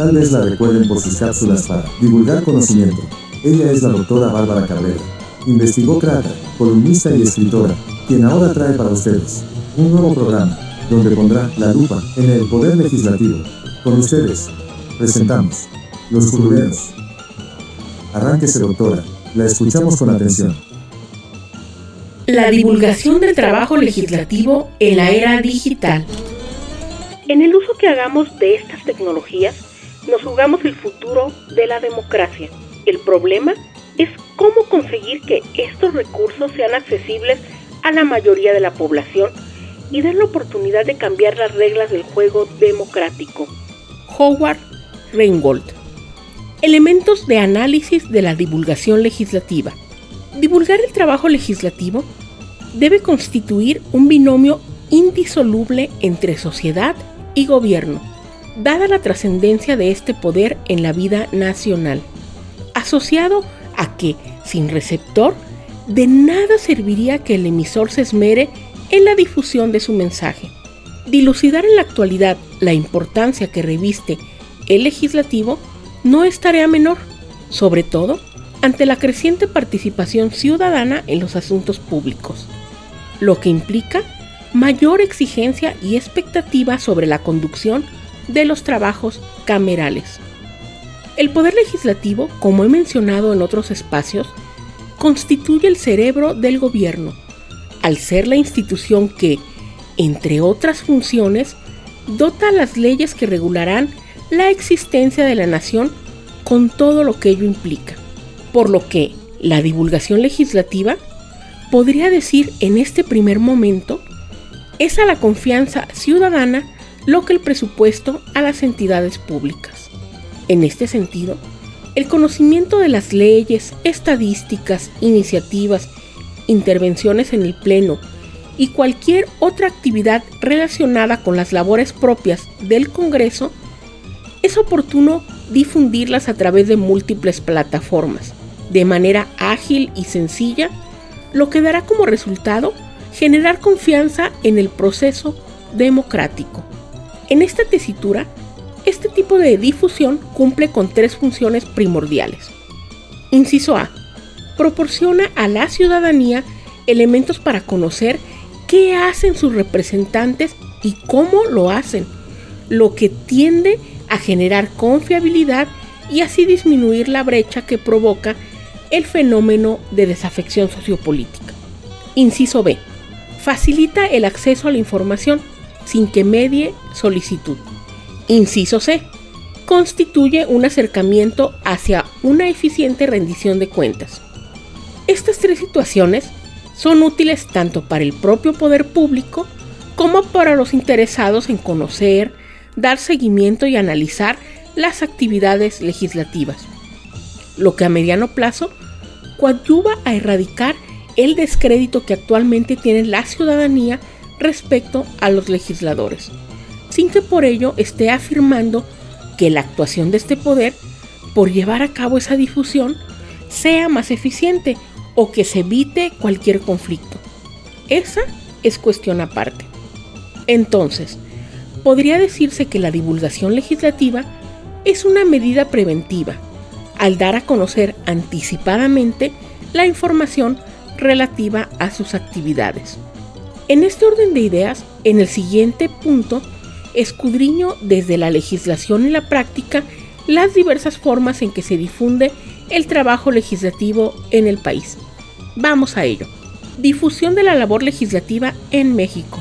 Tal vez la recuerden por sus cápsulas para divulgar conocimiento. Ella es la doctora Bárbara Cabrera. Investigócrata, columnista y escritora, quien ahora trae para ustedes un nuevo programa, donde pondrá la lupa en el poder legislativo. Con ustedes, presentamos Los Curuleros. Arránquese, doctora, la escuchamos con atención. La divulgación del trabajo legislativo en la era digital. En el uso que hagamos de estas tecnologías, nos jugamos el futuro de la democracia. El problema es cómo conseguir que estos recursos sean accesibles a la mayoría de la población y den la oportunidad de cambiar las reglas del juego democrático. Howard Reingold. Elementos de análisis de la divulgación legislativa. Divulgar el trabajo legislativo debe constituir un binomio indisoluble entre sociedad y gobierno, dada la trascendencia de este poder en la vida nacional, asociado a que, sin receptor, de nada serviría que el emisor se esmere en la difusión de su mensaje. Dilucidar en la actualidad la importancia que reviste el legislativo no es tarea menor, sobre todo ante la creciente participación ciudadana en los asuntos públicos, lo que implica mayor exigencia y expectativa sobre la conducción de los trabajos camerales. El poder legislativo, como he mencionado en otros espacios, constituye el cerebro del gobierno, al ser la institución que, entre otras funciones, dota las leyes que regularán la existencia de la nación con todo lo que ello implica. Por lo que la divulgación legislativa podría decir en este primer momento es a la confianza ciudadana lo que el presupuesto a las entidades públicas. En este sentido, el conocimiento de las leyes, estadísticas, iniciativas, intervenciones en el Pleno y cualquier otra actividad relacionada con las labores propias del Congreso, es oportuno difundirlas a través de múltiples plataformas, de manera ágil y sencilla, lo que dará como resultado generar confianza en el proceso democrático. En esta tesitura, este tipo de difusión cumple con tres funciones primordiales. Inciso A. Proporciona a la ciudadanía elementos para conocer qué hacen sus representantes y cómo lo hacen, lo que tiende a generar confiabilidad y así disminuir la brecha que provoca el fenómeno de desafección sociopolítica. Inciso B. Facilita el acceso a la información sin que medie solicitud. Inciso C. Constituye un acercamiento hacia una eficiente rendición de cuentas. Estas tres situaciones son útiles tanto para el propio poder público como para los interesados en conocer, dar seguimiento y analizar las actividades legislativas, lo que a mediano plazo coadyuva a erradicar el descrédito que actualmente tiene la ciudadanía respecto a los legisladores sin que por ello esté afirmando que la actuación de este poder, por llevar a cabo esa difusión, sea más eficiente o que se evite cualquier conflicto. Esa es cuestión aparte. Entonces, podría decirse que la divulgación legislativa es una medida preventiva, al dar a conocer anticipadamente la información relativa a sus actividades. En este orden de ideas, en el siguiente punto, escudriño desde la legislación y la práctica las diversas formas en que se difunde el trabajo legislativo en el país. Vamos a ello. Difusión de la labor legislativa en México.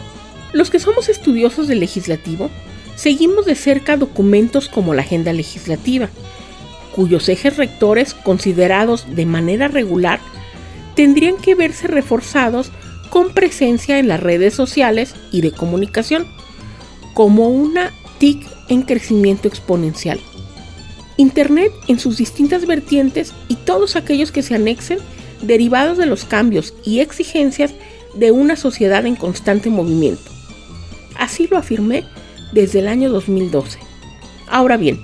Los que somos estudiosos del legislativo seguimos de cerca documentos como la agenda legislativa, cuyos ejes rectores considerados de manera regular tendrían que verse reforzados con presencia en las redes sociales y de comunicación como una TIC en crecimiento exponencial. Internet en sus distintas vertientes y todos aquellos que se anexen derivados de los cambios y exigencias de una sociedad en constante movimiento. Así lo afirmé desde el año 2012. Ahora bien,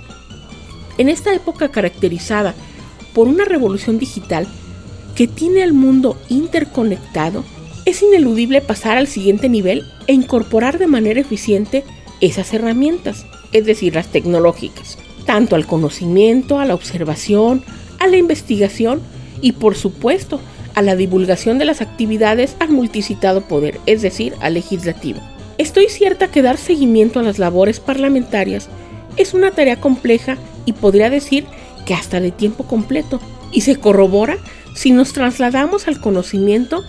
en esta época caracterizada por una revolución digital que tiene al mundo interconectado, es ineludible pasar al siguiente nivel e incorporar de manera eficiente esas herramientas, es decir, las tecnológicas. tanto al conocimiento, a la observación, a la investigación y por supuesto a la divulgación de las actividades al multicitado poder, es decir, al legislativo. Estoy cierta que dar seguimiento a las labores parlamentarias es una tarea compleja y podría decir que hasta de tiempo completo, y se corrobora si nos trasladamos al conocimiento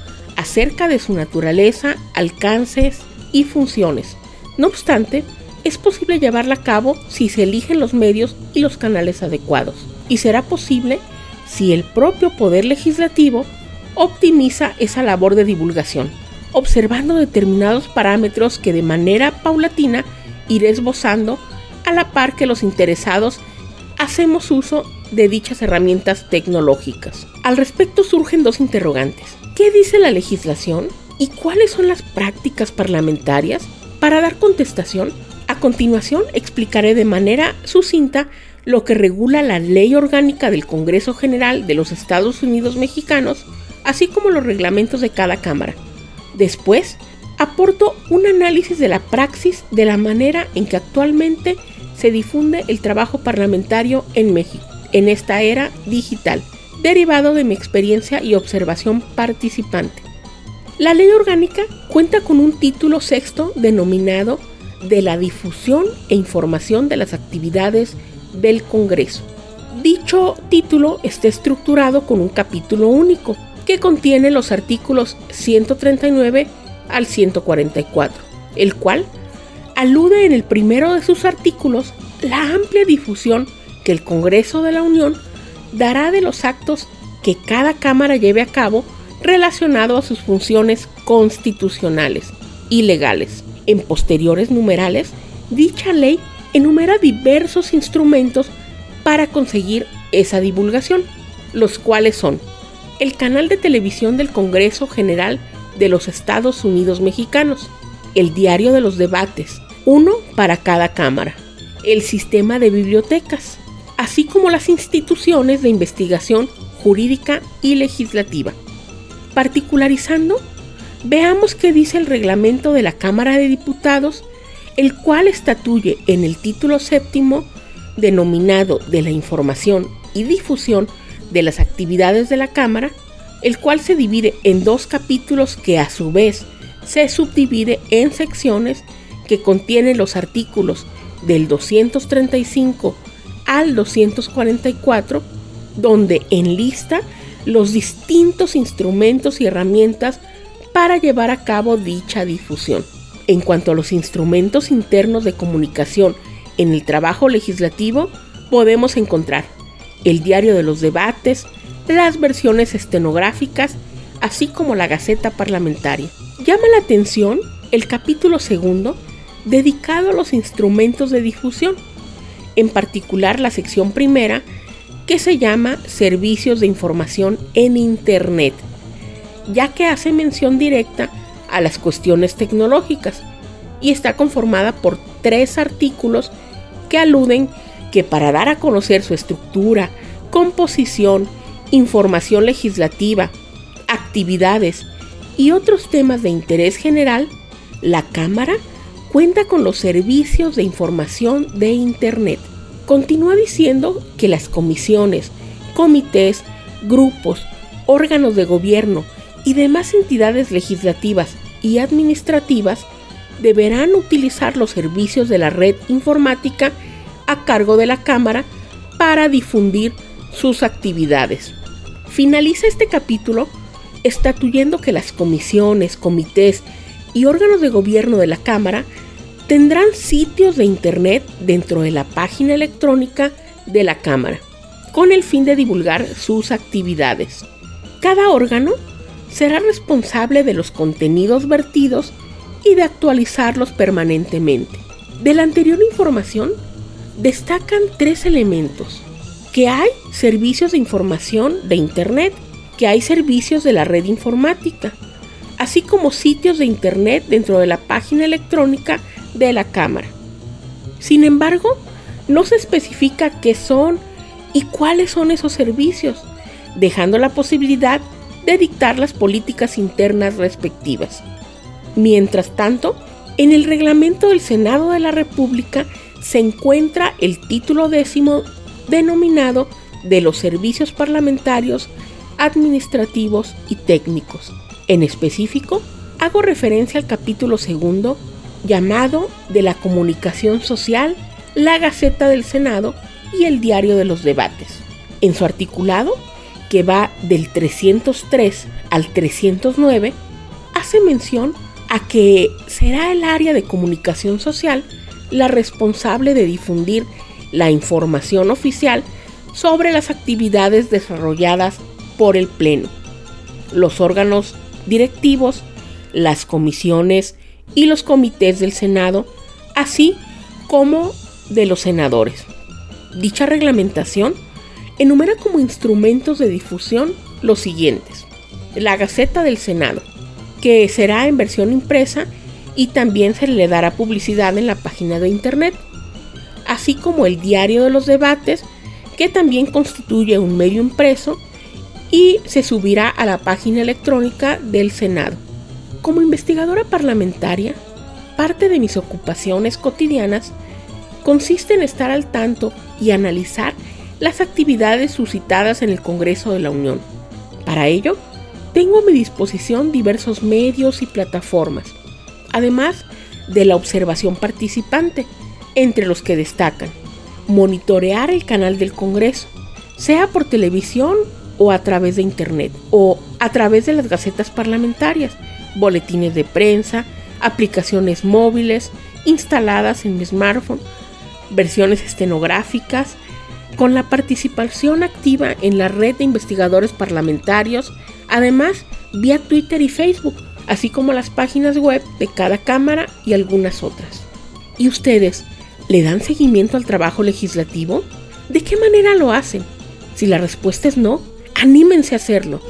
acerca de su naturaleza, alcances y funciones. No obstante, es posible llevarla a cabo si se eligen los medios y los canales adecuados, y será posible si el propio Poder Legislativo optimiza esa labor de divulgación, observando determinados parámetros que de manera paulatina iré esbozando a la par que los interesados hacemos uso de dichas herramientas tecnológicas. Al respecto surgen dos interrogantes. ¿Qué dice la legislación y cuáles son las prácticas parlamentarias? Para dar contestación, a continuación explicaré de manera sucinta lo que regula la Ley Orgánica del Congreso General de los Estados Unidos Mexicanos, así como los reglamentos de cada Cámara. Después, aporto un análisis de la praxis de la manera en que actualmente se difunde el trabajo parlamentario en México en esta era digital, derivado de mi experiencia y observación participante. La ley orgánica cuenta con un título sexto denominado de la difusión e información de las actividades del Congreso. Dicho título está estructurado con un capítulo único que contiene los artículos 139 al 144, el cual alude en el primero de sus artículos la amplia difusión que el Congreso de la Unión dará de los actos que cada Cámara lleve a cabo relacionado a sus funciones constitucionales y legales. En posteriores numerales, dicha ley enumera diversos instrumentos para conseguir esa divulgación, los cuales son el canal de televisión del Congreso General de los Estados Unidos Mexicanos, el diario de los debates, uno para cada Cámara, el sistema de bibliotecas, así como las instituciones de investigación jurídica y legislativa. Particularizando, veamos qué dice el reglamento de la Cámara de Diputados, el cual estatuye en el título séptimo denominado de la información y difusión de las actividades de la Cámara, el cual se divide en dos capítulos que a su vez se subdivide en secciones que contienen los artículos del 235 al 244, donde enlista los distintos instrumentos y herramientas para llevar a cabo dicha difusión. En cuanto a los instrumentos internos de comunicación en el trabajo legislativo, podemos encontrar el diario de los debates, las versiones estenográficas, así como la Gaceta Parlamentaria. Llama la atención el capítulo segundo dedicado a los instrumentos de difusión, en particular la sección primera, que se llama Servicios de Información en Internet, ya que hace mención directa a las cuestiones tecnológicas y está conformada por tres artículos que aluden que para dar a conocer su estructura, composición, información legislativa, actividades y otros temas de interés general, la Cámara cuenta con los servicios de información de Internet. Continúa diciendo que las comisiones, comités, grupos, órganos de gobierno y demás entidades legislativas y administrativas deberán utilizar los servicios de la red informática a cargo de la Cámara para difundir sus actividades. Finaliza este capítulo estatuyendo que las comisiones, comités y órganos de gobierno de la Cámara tendrán sitios de Internet dentro de la página electrónica de la Cámara, con el fin de divulgar sus actividades. Cada órgano será responsable de los contenidos vertidos y de actualizarlos permanentemente. De la anterior información, destacan tres elementos. Que hay servicios de información de Internet, que hay servicios de la red informática, así como sitios de Internet dentro de la página electrónica de la Cámara. Sin embargo, no se especifica qué son y cuáles son esos servicios, dejando la posibilidad de dictar las políticas internas respectivas. Mientras tanto, en el reglamento del Senado de la República se encuentra el título décimo denominado de los servicios parlamentarios, administrativos y técnicos. En específico, hago referencia al capítulo segundo llamado de la comunicación social, la Gaceta del Senado y el Diario de los Debates. En su articulado, que va del 303 al 309, hace mención a que será el área de comunicación social la responsable de difundir la información oficial sobre las actividades desarrolladas por el Pleno, los órganos directivos, las comisiones y los comités del Senado, así como de los senadores. Dicha reglamentación enumera como instrumentos de difusión los siguientes. La Gaceta del Senado, que será en versión impresa y también se le dará publicidad en la página de Internet, así como el Diario de los Debates, que también constituye un medio impreso y se subirá a la página electrónica del Senado. Como investigadora parlamentaria, parte de mis ocupaciones cotidianas consiste en estar al tanto y analizar las actividades suscitadas en el Congreso de la Unión. Para ello, tengo a mi disposición diversos medios y plataformas, además de la observación participante, entre los que destacan monitorear el canal del Congreso, sea por televisión o a través de Internet, o a través de las gacetas parlamentarias, boletines de prensa, aplicaciones móviles instaladas en mi smartphone, versiones estenográficas, con la participación activa en la red de investigadores parlamentarios, además vía Twitter y Facebook, así como las páginas web de cada Cámara y algunas otras. ¿Y ustedes le dan seguimiento al trabajo legislativo? ¿De qué manera lo hacen? Si la respuesta es no, anímense a hacerlo.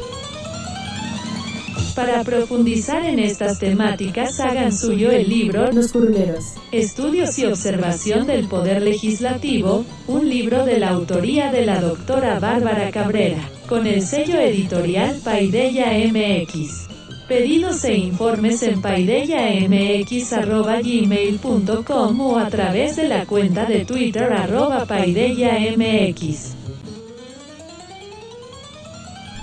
Para profundizar en estas temáticas, hagan suyo el libro Los Curuleros. Estudios y observación del Poder Legislativo, un libro de la autoría de la doctora Bárbara Cabrera, con el sello editorial Paideya MX. Pedidos e informes en paideyamx.gmail.com o a través de la cuenta de Twitter arroba paideyamx.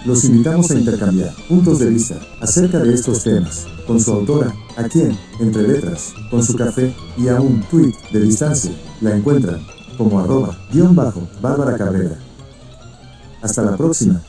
Los invitamos a intercambiar puntos de vista acerca de estos temas con su autora, a quien, entre letras, con su café y a un tweet de distancia, la encuentran como arroba guion bajo Bárbara Cabrera. Hasta la próxima.